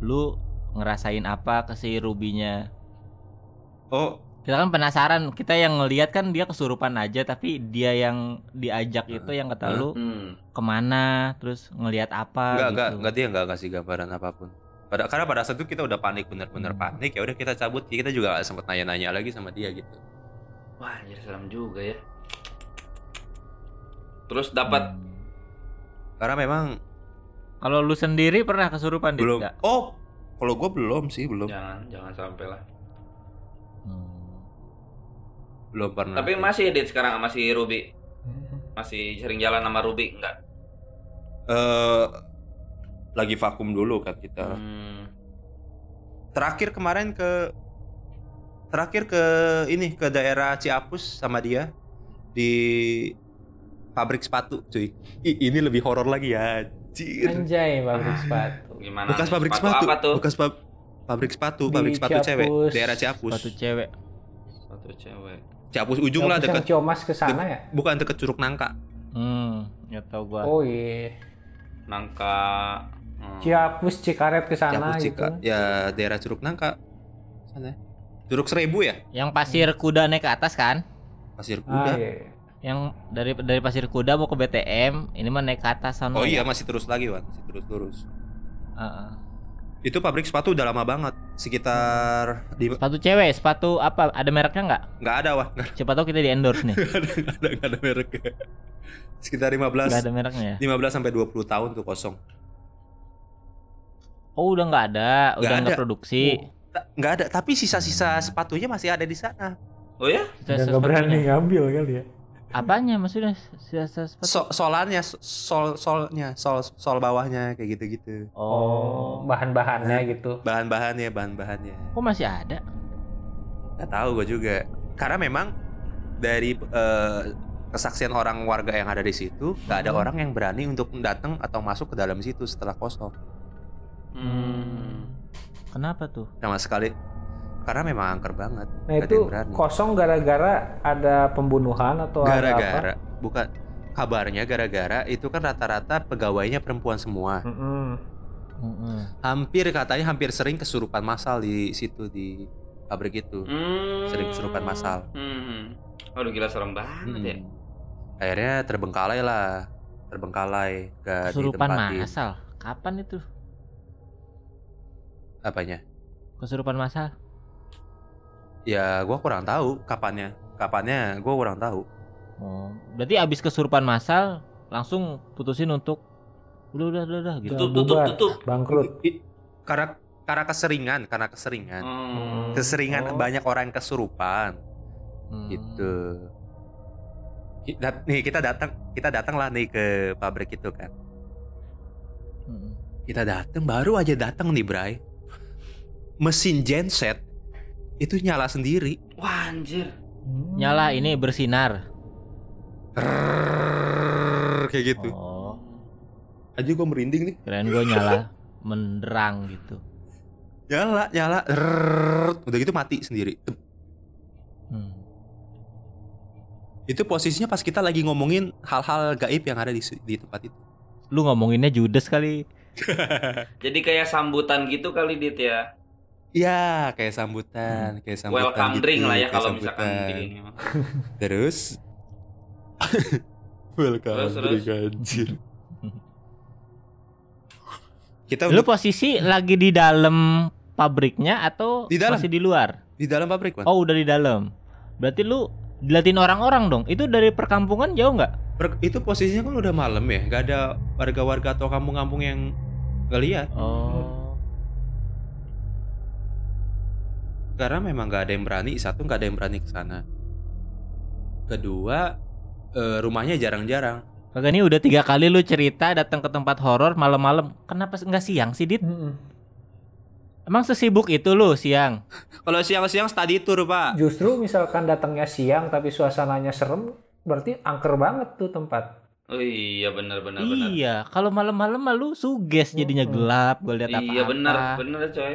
Lu ngerasain apa ke si Rubinya? Oh Kita kan penasaran, kita yang ngelihat kan dia kesurupan aja, tapi dia yang diajak itu yang kata lu Hmm. ke mana, terus ngelihat apa enggak gitu. enggak enggak dia enggak ngasih gambaran apa pun. Pada karena pada saat itu kita udah panik bener-bener Hmm. panik ya udah kita cabut kita juga gak sempet nanya-nanya lagi sama dia gitu. Wah, anjir serem juga ya. Terus dapat Hmm. Karena memang Kalau lu sendiri pernah kesurupan belum. Oh kalau gue belum sih belum jangan jangan sampai lah. Belum pernah. Tapi masih Dit sekarang sama si Ruby. Masih sering jalan sama Ruby enggak? eh lagi vakum dulu kan kita. Hmm. terakhir kemarin ke terakhir ke ini ke daerah Ciapus sama dia di pabrik sepatu cuy Ih, ini lebih horor lagi ya Anjir. Anjay pabrik sepatu. Gimana? bekas pabrik sepatu, apa tuh? bekas pab- pabrik sepatu Di pabrik sepatu cewek daerah Ciapus Sepatu cewek. Satu cewek. Ciapus ujung lah dekat Ciomas ke sana ya? bukan dekat Curug Nangka Hmm. Nggak tahu gua. Oh iya. Nangka. hmm. Ciapus Cikaret ke sana gitu. Cika- Ya daerah Curug Nangka. Sana. Curug Seribu ya? Yang pasir kuda naik ke atas kan? Pasir Ah, Kuda. iya. Yang dari dari pasir kuda mau ke BTM, ini mah naik ke atas sana. Oh iya masih terus lagi Wan, masih terus terus. Heeh. Itu pabrik sepatu udah lama banget, sekitar di Sepatu cewek, sepatu apa? Ada mereknya nggak? nggak ada wah, Siapa tahu kita di endorse nih. ada nggak ada nggak ada mereknya. Sekitar 15 Nggak ada mereknya ya? 15 sampai 20 tahun tuh kosong. Oh udah nggak ada, Nggak udah nggak ada. produksi. Nggak ada, tapi sisa-sisa sepatunya masih ada di sana. Oh ya? Sisa- nggak berani ngambil kali ya. Apanya maksudnya? So, solannya, sol solnya, sol sol bawahnya kayak gitu-gitu. Oh, bahan-bahannya gitu. Bahan-bahannya, bahan-bahannya. Kok masih ada? Nggak tahu gue juga. Karena memang dari eh, kesaksian orang warga yang ada di situ, nggak ada Hmm. orang yang berani untuk datang atau masuk ke dalam situ setelah kosong. Hmm. Kenapa tuh? Sama sekali. Karena memang angker banget. Nah itu kosong gara-gara ada pembunuhan atau ada apa? Gara-gara, bukan kabarnya gara-gara itu kan rata-rata pegawainya perempuan semua. Mm-mm. Heeh. Hampir katanya hampir sering kesurupan massal di situ di pabrik itu. Hmm. Sering kesurupan massal. Hmm. Aduh gila serem banget ya. Mm. Akhirnya terbengkalai lah, terbengkalai gak Kesurupan ditempatin. massal. Kapan itu? Apanya? Kesurupan massal? Ya gua kurang tahu kapannya. Kapannya gua kurang tahu. Oh, berarti abis kesurupan massal langsung putusin untuk udah udah udah, udah gitu. Tutup tutup tutup. Bangkrut. Karena karena keseringan, karena keseringan. Hmm. Keseringan Oh. banyak orang yang kesurupan Hmm. gitu. Nih kita datang, kita datang lah nih ke pabrik itu kan. Hmm. Kita datang baru aja datang nih Bray. Mesin genset itu nyala sendiri. Wah anjir. Hmm. Nyala ini bersinar. Rrrr, kayak gitu. Oh, Aja gua merinding nih. kirain gue nyala menderang gitu. Nyala, nyala. Rrrr. Udah gitu mati sendiri. Hmm. Itu posisinya pas kita lagi ngomongin hal-hal gaib yang ada di, di tempat itu. Lu ngomonginnya judes kali. Jadi kayak sambutan gitu kali dit ya. Ya, kayak sambutan, kayak sambutan. Welcome gitu, drink lah ya kalau misalkan Terus Welcome Terus, terus. drink anjir. Kita Lu posisi lagi di dalam pabriknya atau Di dalam. masih di luar? di dalam pabrik, Wan. Oh, udah di dalam. Berarti lu dilatin orang-orang dong. Itu dari perkampungan jauh nggak? Per- itu posisinya kan udah malam ya, gak ada warga-warga atau kampung-kampung yang ngeliat. Oh. Karena memang gak ada yang berani, satu gak ada yang berani ke sana. Kedua, eh, rumahnya jarang-jarang. Kagak nih udah tiga kali lu cerita datang ke tempat horor malam-malam. Kenapa nggak siang sih, Dit? Mm-mm. Emang sesibuk itu lu siang? Kalau siang-siang study tour, Pak. Justru misalkan datangnya siang tapi suasananya serem, berarti angker banget tuh tempat. Oh iya benar benar benar. Iya, kalau malam-malam mah lu suges jadinya gelap, gue lihat apa-apa. Iya benar benar coy.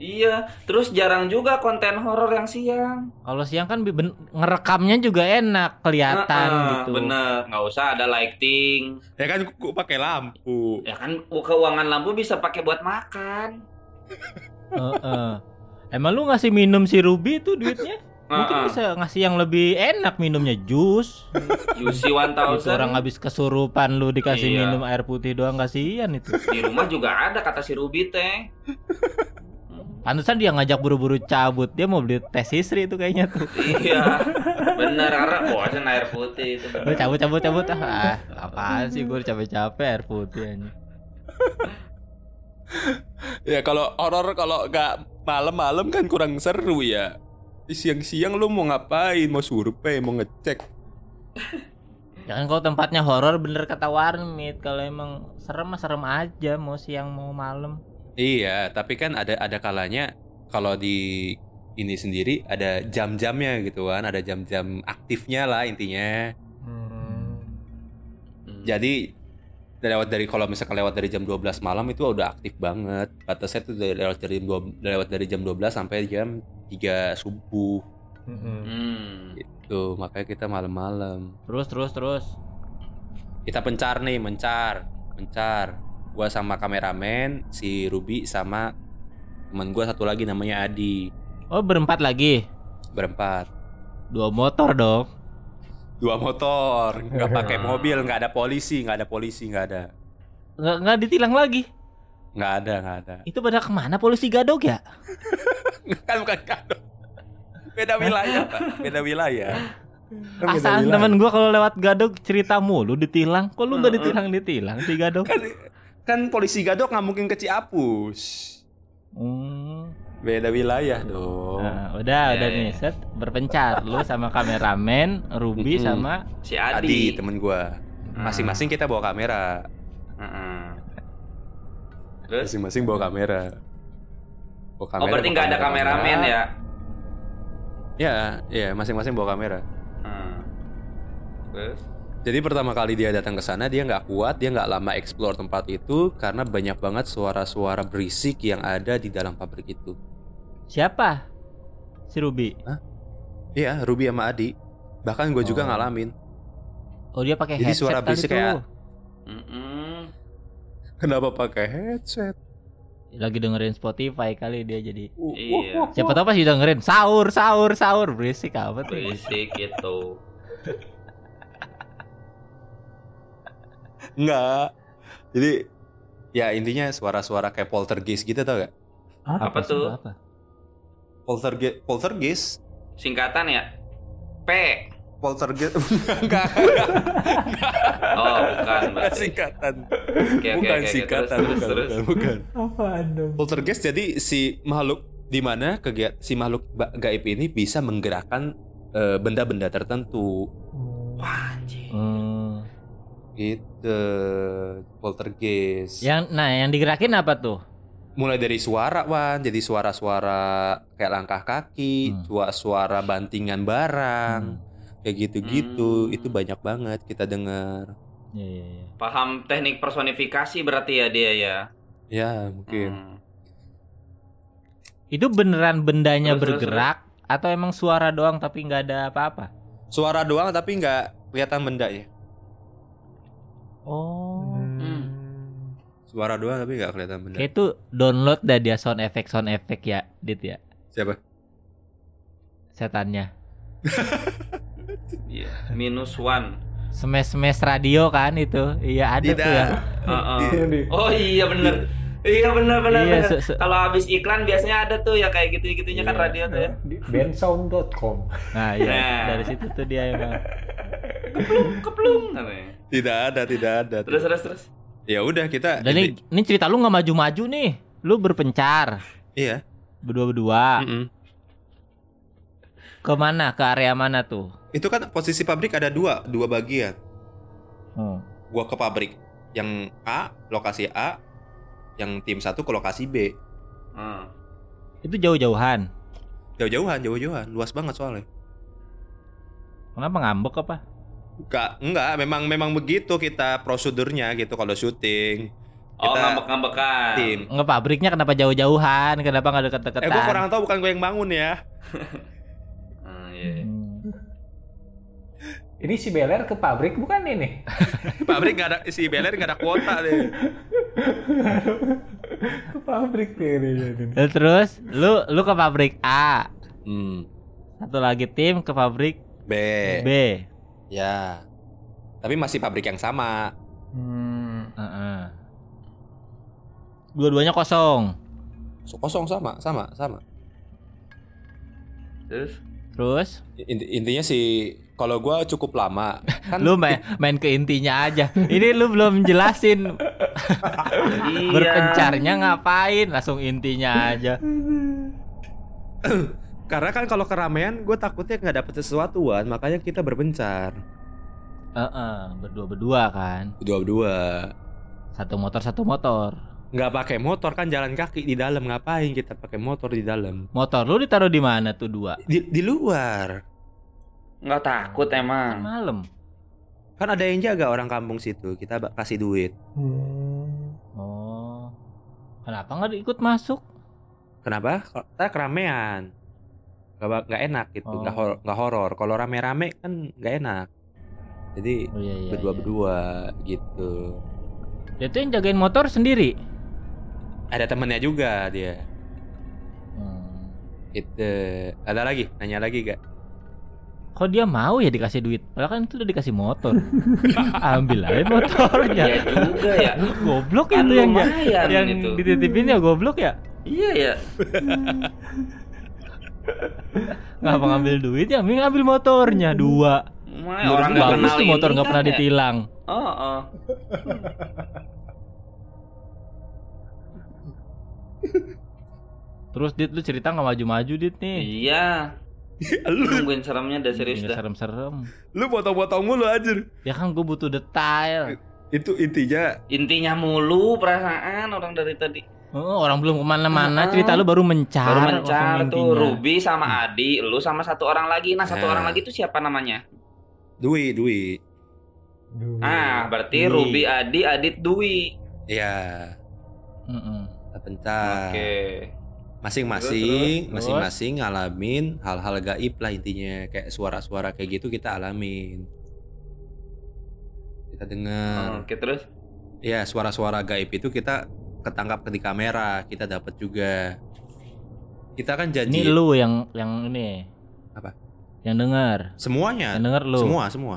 Iya, terus jarang juga konten horor yang siang. Kalau siang kan ngerekamnya juga enak, kelihatan Heeh, gitu. Bener, nggak usah ada lighting. Ya kan gua pakai lampu. Ya kan keuangan lampu bisa pakai buat makan. Heeh. Emang lu ngasih minum si Ruby itu duitnya? Mungkin Heeh. bisa ngasih yang lebih enak minumnya jus. UC Itu 1000 orang habis kesurupan lu dikasih Iya. minum air putih doang kasihan itu. di rumah juga ada kata si Ruby teh. Pantesan dia ngajak buru-buru cabut. Dia mau beli tes istri itu kayaknya tuh. iya, bener karena bosan air putih itu. Cabut cabut cabut ah. Apaan sih gue capek-capek air putih aja. Ya kalau horor kalau nggak malam-malam kan kurang seru ya. Siang-siang lu mau ngapain? Mau survei, mau ngecek. Ya kan kalau tempatnya horor bener kata Warmit kalau emang serem mah serem aja mau siang mau malam. Iya, tapi kan ada ada kalanya kalau di ini sendiri ada jam-jamnya gitu kan, ada jam-jam aktifnya lah intinya. Hmm. Jadi lewat dari kalau misalkan lewat dari jam 12 malam itu udah aktif banget. Batasnya tuh dari- lewat dari dua, lewat dari jam 12 sampai jam 3 subuh. Hmm. gitu. Makanya kita malam-malam. Terus terus terus. kita pencar nih mencar mencar gua sama kameramen si Ruby sama temen gua satu lagi namanya Adi Oh berempat lagi. berempat Dua motor dong. dua motor nggak pakai mobil nggak ada polisi nggak ada polisi nggak ada Nggak nggak ditilang lagi. nggak ada nggak ada Itu pada ke mana polisi gadok ya? kan bukan kado beda wilayah pak beda wilayah Kan wilayah. temen gua kalau lewat gadok cerita mulu ditilang. Kok lu nggak ditilang ditilang di gadok? kan kan polisi gadok nggak mungkin ke Ciapus Hmm. beda wilayah dong Nah, udah Ya, udah ya. nih set berpencar lu sama kameramen Ruby Mm-mm. sama Si Adi Adi. temen gua Hmm. masing-masing kita bawa kamera Heeh. Terus? masing-masing bawa kamera bawa Oh berarti bawa nggak ada kamera. kameramen ya? ya ya masing-masing bawa kamera Hmm. Terus? Jadi pertama kali dia datang ke sana dia nggak kuat, dia nggak lama explore tempat itu karena banyak banget suara-suara berisik yang ada di dalam pabrik itu. siapa? Si Ruby. Iya, Ruby sama Adi. Bahkan gue juga Oh. ngalamin. Oh dia pakai Jadi headset suara kali berisik tuh. kayak- Mm-mm. Kenapa pakai headset? Lagi dengerin Spotify kali dia jadi. Iya. Siapa tahu pas dengerin sahur sahur sahur berisik apa tuh? Berisik itu. Enggak. Jadi ya intinya suara-suara kayak poltergeist gitu tau gak? Apa tuh? Apa? Poltergeist, poltergeist, Singkatan ya? P. poltergeist enggak, Oh bukan berarti. singkatan. Oke, oke, bukan oke. singkatan, Terus, bukan, terus, bukan, bukan. Apaan dong? Poltergeist jadi si makhluk di mana kegiat si makhluk gaib ini bisa menggerakkan eh, benda-benda tertentu Wah, anjing. Hmm. Gitu poltergeist Yang nah yang digerakin apa tuh? mulai dari suara wan jadi suara-suara kayak langkah kaki Hmm. suara suara bantingan barang kayak gitu-gitu Hmm. itu banyak banget kita dengar Iya, iya, iya. Paham teknik personifikasi berarti ya dia ya. ya mungkin Hmm. Itu beneran bendanya Terus, terus, bergerak atau emang suara doang tapi nggak ada apa-apa? suara doang tapi nggak kelihatan benda ya Oh. Hmm. suara doang tapi nggak kelihatan benda Kayak itu download dah dia sound effect sound effect ya, Dit ya. siapa Setannya. Iya. Minus one. Smash smash radio kan itu. Iya ada tidak tuh ya. Heeh. Iya nih. Oh iya bener. Iya bener bener. Iya, se- se- Kalau habis iklan biasanya ada tuh ya kayak gitu gitunya kan Iya. radio tuh ya. Di bandsound.com. Nah, iya. Nah. Dari situ tuh dia emang. Keplung katanya. Tidak ada tidak ada Terus terus terus. ya udah kita Dan ini, ini cerita lu nggak maju-maju nih. Lu berpencar iya berdua-berdua. Mm-mm. Ke mana? Ke area mana tuh? itu kan posisi pabrik ada dua dua bagian Hmm. gua ke pabrik yang A lokasi A yang tim satu ke lokasi B Hmm. Itu jauh-jauhan. jauh-jauhan jauh-jauhan luas banget soalnya Kenapa ngambek apa? Enggak enggak memang memang begitu kita prosedurnya gitu kalau syuting Oh Kita ngambek-ngambekan. tim Nggak pabriknya kenapa jauh-jauhan? Kenapa nggak deket-deketan? eh gua kurang tahu bukan gue yang bangun ya Hmm, iya. Hmm. Ini si Beler ke pabrik bukan ini? pabrik nggak ada si Beler nggak ada kuota deh Ke pabrik deh ini. Terus lu lu ke pabrik A. hmm. Satu lagi tim ke pabrik B B. ya tapi masih pabrik yang sama Hmm. Heeh. Dua-duanya kosong. So, kosong sama sama sama Terus Terus Inti- intinya sih kalau gua cukup lama kan lu main, main ke intinya aja. Ini lu belum jelasin iya. berpencarnya ngapain, langsung intinya aja. karena kan kalau keramaian gue takutnya nggak dapet sesuatu Wan makanya kita berpencar Heeh, berdua-berdua kan. dua-dua Satu motor satu motor. nggak pakai motor kan jalan kaki di dalam ngapain kita pakai motor di dalam Motor lu ditaruh di mana tuh dua? di, di luar Nggak takut Kan emang. malam. kan ada yang jaga orang kampung situ kita kasih duit Hmm. Oh. Kenapa nggak ikut masuk? kenapa kita keramaian nggak nggak enak gitu nggak Oh. hor- nggak horor kalau rame-rame kan nggak enak Jadi Oh iya iya. iya. berdua-berdua gitu. Dia tuh yang jagain motor sendiri. Ada temennya juga dia. Hmm. Itu ada lagi, nanya lagi gak? Kok dia mau ya dikasih duit? Padahal kan itu udah dikasih motor. Ambil aja motornya. Ya juga ya. Goblok Kan itu yang lumayan yang itu. dititipin ya goblok ya. Iya ya. Ngapa ngambil duit ya? Mending ngambil motornya dua. Mana orang nggak bagus kenal tuh motor nggak kan pernah ya. ditilang. Oh, oh. Terus dit lu cerita nggak maju-maju dit nih. Iya. lu Nungguin seremnya udah serius dah. serem-serem. lu potong-potong mulu anjir. Ya kan gue butuh detail. Itu intinya Intinya mulu perasaan orang dari tadi. Oh, orang belum ke mana-mana. Ah. Cerita lu baru mencar. Baru mencar tuh intinya. Ruby sama Adi, lu sama satu orang lagi. Nah, satu Nah. orang lagi tuh siapa namanya? Dwi, Dwi. Ah, berarti Dwi. Ruby, Adi, Adit, Dwi. Iya, Mm-mm. bentar. Oke. Masing-masing, Terus? masing-masing ngalamin hal-hal gaib lah intinya. Kayak suara-suara kayak gitu kita alamin. Kita dengar. Oke, terus Ya, suara-suara gaib itu kita ketangkap di kamera, kita dapat juga. Kita kan Ini janji lu yang yang ini. Apa? Yang dengar. semuanya, Yang denger lu. semua, semua.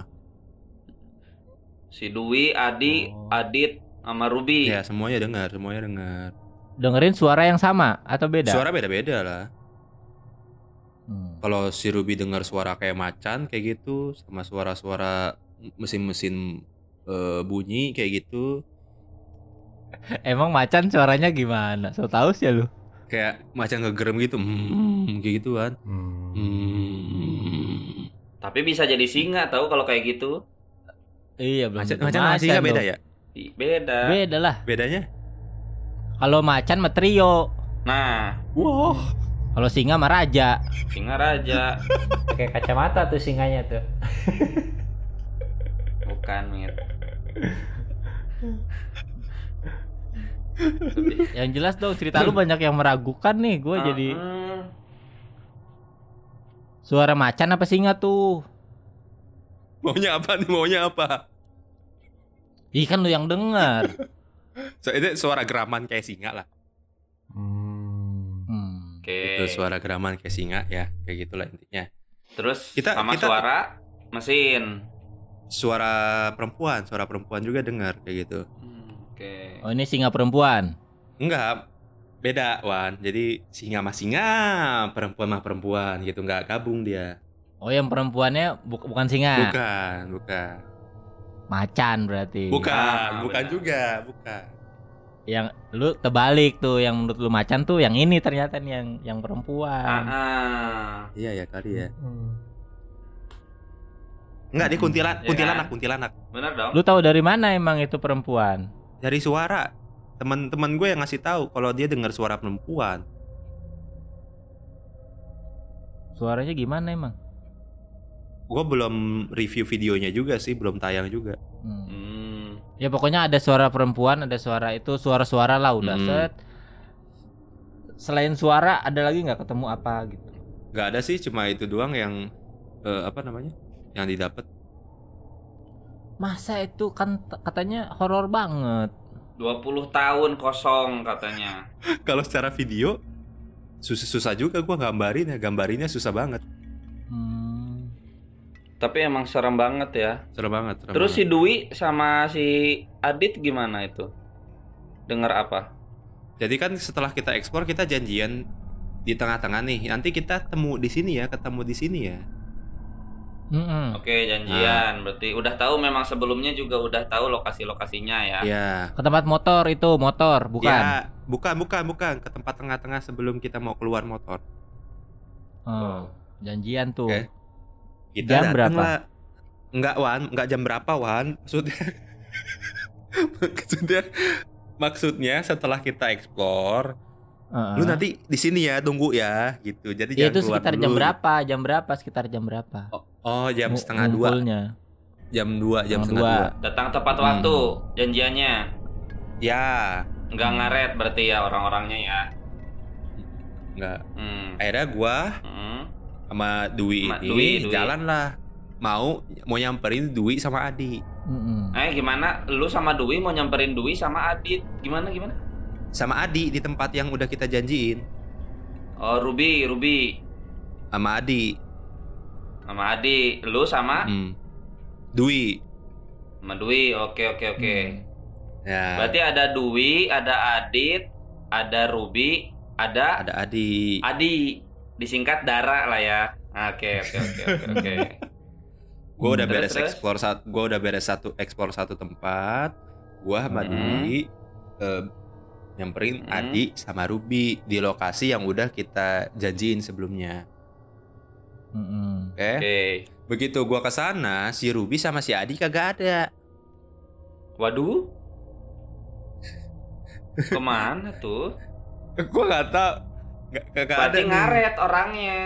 si Dwi, Adi, Oh. Adit, sama Ruby. Ya, semuanya dengar, semuanya dengar. Dengerin suara yang sama atau beda? Suara beda-beda lah. Hmm. Kalau si Ruby dengar suara kayak macan kayak gitu, sama suara-suara mesin-mesin eh, bunyi kayak gitu, Emang macan suaranya gimana? So tahu sih ya lu. kayak macan ngegerem gitu, hmm, kayak gitu kan. Hmm. Tapi bisa jadi singa tahu kalau kayak gitu. Iya, belum. Macan, macan sama singa beda ya? Beda. Beda lah. Bedanya? Kalau macan mah trio. Nah, Wow. Kalau singa mah raja. singa raja. Pakai kacamata tuh singanya tuh. Bukan, Mir. Yang jelas dong cerita lu banyak yang meragukan nih. Gue jadi Hmm. suara macan apa singa tuh? Maunya apa nih? Maunya apa? Ih kan lu yang dengar. So, itu suara geraman kayak singa lah. Hmm. Oke. Itu suara geraman kayak singa ya, kayak gitulah intinya. Terus Kita- sama kita- suara mesin. Suara perempuan, suara perempuan juga dengar kayak gitu. Hmm, Oke. Oh ini singa perempuan. Enggak, beda Wan. Jadi singa mah singa, perempuan mah perempuan gitu, nggak gabung dia. Oh yang perempuannya bu- bukan singa. Bukan, bukan. Macan berarti. Bukan, Ah, bukan benar. juga, bukan. Yang lu terbalik tuh yang menurut lu macan tuh yang ini ternyata nih yang yang perempuan. Ah, ah. Iya ya kali ya. Hmm. Enggak, dia kuntilan, Ya kuntilanak, kuntilanak. Bener dong? Lu tahu dari mana emang itu perempuan? Dari suara. Teman-teman gue yang ngasih tahu kalau dia dengar suara perempuan. Suaranya gimana emang? Gue belum review videonya juga sih, belum tayang juga. Hmm. Hmm. Ya pokoknya ada suara perempuan, ada suara itu suara-suara lah udah Hmm. set. Selain suara ada lagi nggak ketemu apa gitu? Nggak ada sih, cuma itu doang yang eh, apa namanya? Yang didapat. Masa itu kan katanya horor banget. 20 tahun kosong katanya. kalau secara video susah-susah juga gua gambarin ya, gambarinnya susah banget. Hmm. Tapi emang serem banget ya. Serem banget. serem Terus si banget. Dwi sama si Adit gimana itu? Dengar apa? Jadi kan setelah kita ekspor kita janjian di tengah-tengah nih. Nanti kita temu di sini ya, ketemu di sini ya. Mm-mm. Oke, janjian. Berarti udah tahu memang sebelumnya juga udah tahu lokasi-lokasinya ya. Ya. Ke tempat motor itu motor bukan? Ya, bukan, bukan, bukan ke tempat tengah-tengah sebelum kita mau keluar motor. Oh, janjian tuh. Oke. Kita Jam berapa? lah. Enggak, Wan, enggak jam berapa, Wan. Maksudnya Maksudnya maksudnya setelah kita eksplor, Heeh. lu nanti di sini ya tunggu ya gitu. Jadi Ya jangan itu keluar sekitar dulu. jam berapa? Jam berapa? Sekitar jam berapa? Oh, oh, jam setengah dua, ngumpulnya. jam dua, jam Setengah dua. Datang tepat Hmm. waktu janjiannya. Ya, Nggak ngaret berarti ya orang-orangnya ya. enggak. Hmm. Akhirnya gua Hmm. sama Dwi Sama ini Dwi, Dwi. jalan lah mau mau nyamperin Dwi sama Adi. Mm-mm. Eh gimana? Lu sama Dwi mau nyamperin Dwi sama Adit? Gimana gimana? Sama Adi di tempat yang udah kita janjiin. Oh Ruby, Ruby Sama Adi. Sama Adi, lu sama Hmm. Dwi. sama Dwi. Oke oke oke. Ya. Berarti ada Dwi, ada Adit, ada Ruby, ada ada Adi. Adi. Disingkat Dara lah ya. Oke oke oke oke oke. Gue udah Terus, beres terus? explore satu, gue udah beres satu explore satu tempat. Gue sama Hmm. Dwi eh, nyamperin Hmm. Adi sama Ruby di lokasi yang udah kita janjiin sebelumnya. Mm-mm. Oke. Oke. Begitu gua ke sana, si Ruby sama si Adi kagak ada. Waduh. Ke mana tuh? Gua nggak tahu. Nggak kagak ada. Nih. ngaret orangnya.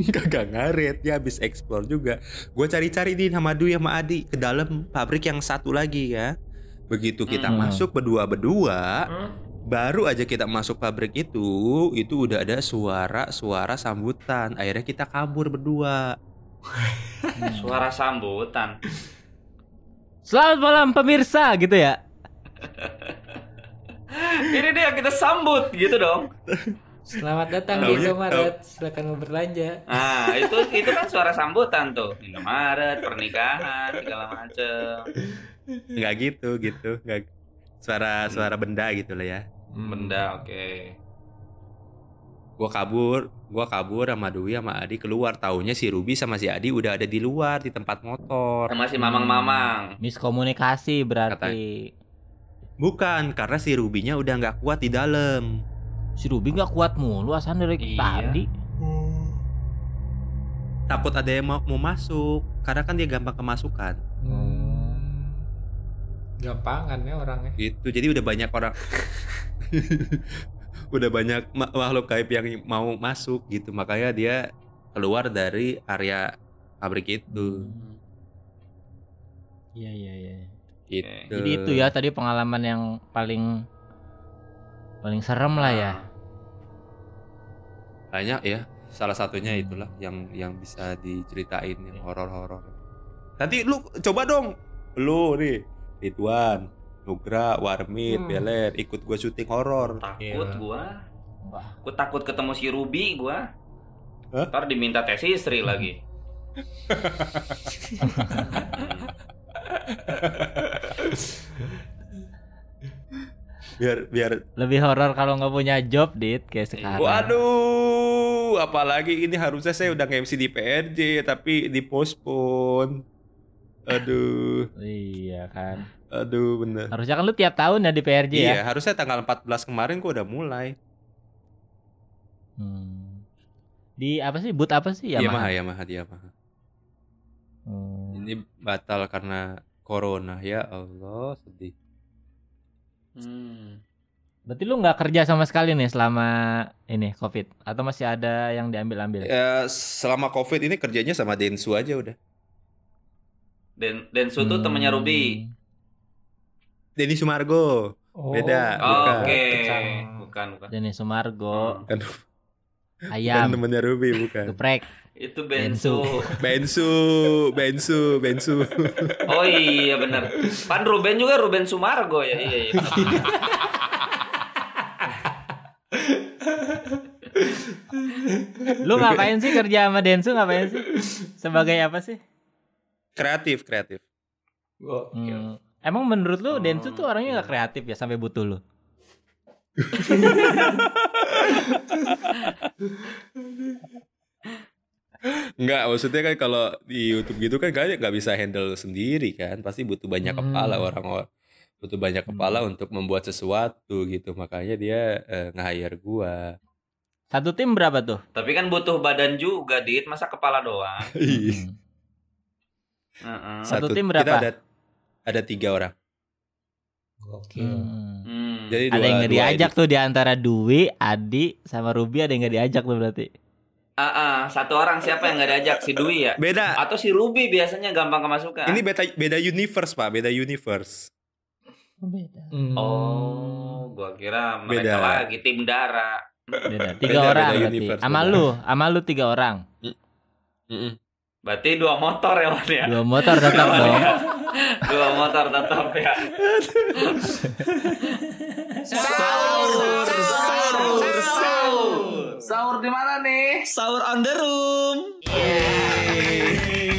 Kagak ngaret ya habis explore juga. Gue cari-cari nih sama Dwi sama Adi ke dalam pabrik yang satu lagi ya. Begitu kita Hmm. masuk berdua-berdua, Hmm? Baru aja kita masuk pabrik itu, itu udah ada suara-suara sambutan. Akhirnya kita kabur berdua. Suara sambutan. Selamat malam pemirsa gitu ya. Ini dia kita sambut gitu dong. Selamat datang di Taunya- Indomaret. Silakan berbelanja. Nah, itu itu kan suara sambutan tuh. Indomaret, pernikahan, segala macem. Nggak gitu, gitu. Nggak suara-suara benda gitu lah ya. Benda, oke. Gua kabur, gua kabur sama Dwi sama Adi keluar. Taunya si Ruby sama si Adi udah ada di luar di tempat motor. Sama si mamang-mamang. Miskomunikasi berarti. Bukan, karena si Rubinya udah nggak kuat di dalam. Si Ruby nggak kuat mulu asan dari Iya. tadi. Takut ada yang mau, mau masuk, karena kan dia gampang kemasukan. Hmm. Gampangan ya orangnya. Gitu. Jadi udah banyak orang udah banyak ma- makhluk gaib yang mau masuk gitu. Makanya dia keluar dari area pabrik itu. Iya iya iya. Gitu. Jadi itu ya tadi pengalaman yang paling paling serem lah ya. Banyak ya. Salah satunya itulah yang yang bisa diceritain yang horor-horor. Nanti lu coba dong. Lu nih, Ridwan, Nugra, Warmit, Hmm. Beler ikut gue syuting horor. Takut Iya. gua. Wah. Aku takut ketemu si Ruby gua. Hah? Ntar diminta tes istri lagi. Biar biar Lebih horor kalau nggak punya job dit kayak sekarang. Waduh, apalagi ini harusnya saya udah nge-MC di PRJ tapi dipospon. Aduh, Iya kan. aduh bener. Harusnya kan lu tiap tahun ya di PRJ ya. Iya, harusnya tanggal 14 kemarin gua udah mulai. Hmm. Di apa sih? Boot apa sih? Yamaha, Yamaha. Yamaha, Yamaha. Hmm. Ini batal karena corona ya Allah, sedih. Hmm. Berarti lu nggak kerja sama sekali nih selama ini COVID atau masih ada yang diambil-ambil? Ya, selama Covid ini kerjanya sama Densu aja udah. Den Densu tuh temennya Ruby. Hmm. Denny Sumargo. Oh, Beda, Oh, bukan. Oke. Kecang. Bukan, bukan. Denny Sumargo, Kan ayam, bukan temennya Ruby bukan. geprek. Itu Bensu. Bensu, Bensu, Bensu. Oh iya bener. Pan Ruben juga Ruben Sumargo ya. Iya, iya. Lu ngapain sih kerja sama Densu ngapain sih? Sebagai apa sih? Kreatif, kreatif. Hmm. Emang menurut lu Densu tuh orangnya nggak kreatif ya sampai butuh lu? Enggak, maksudnya kan kalau di YouTube gitu kan kayaknya nggak bisa handle sendiri kan, pasti butuh banyak Hmm. kepala orang-orang, butuh banyak kepala untuk membuat sesuatu gitu, makanya dia eh, nge-hire gua. Satu tim berapa tuh? Tapi kan butuh badan juga, Dit. Masa kepala doang? Iya. Hmm. Heeh. Satu tim Kita berapa? ada ada tiga orang. Gokil. Hmm. Hmm. Jadi Ada dua, yang nggak diajak edit. tuh di antara Dwi, Adi, sama Ruby ada yang nggak diajak tuh berarti. Ah, ah, satu orang siapa yang nggak diajak? Si Dwi ya? Beda. Atau si Ruby biasanya gampang kemasukan? Ini beda beda universe pak, beda universe. Beda. Hmm. Oh, gua kira mereka Beda. lagi tim Dara. Beda. Tiga Beda, orang beda berarti. Sama beda. lu, sama lu tiga orang. Mm-mm. Berarti dua motor ya Wan ya. Dua motor tetap dong. Dua motor tetap ya. Sahur, sahur, sahur. Sahur di mana nih? Sahur on the room. Sahur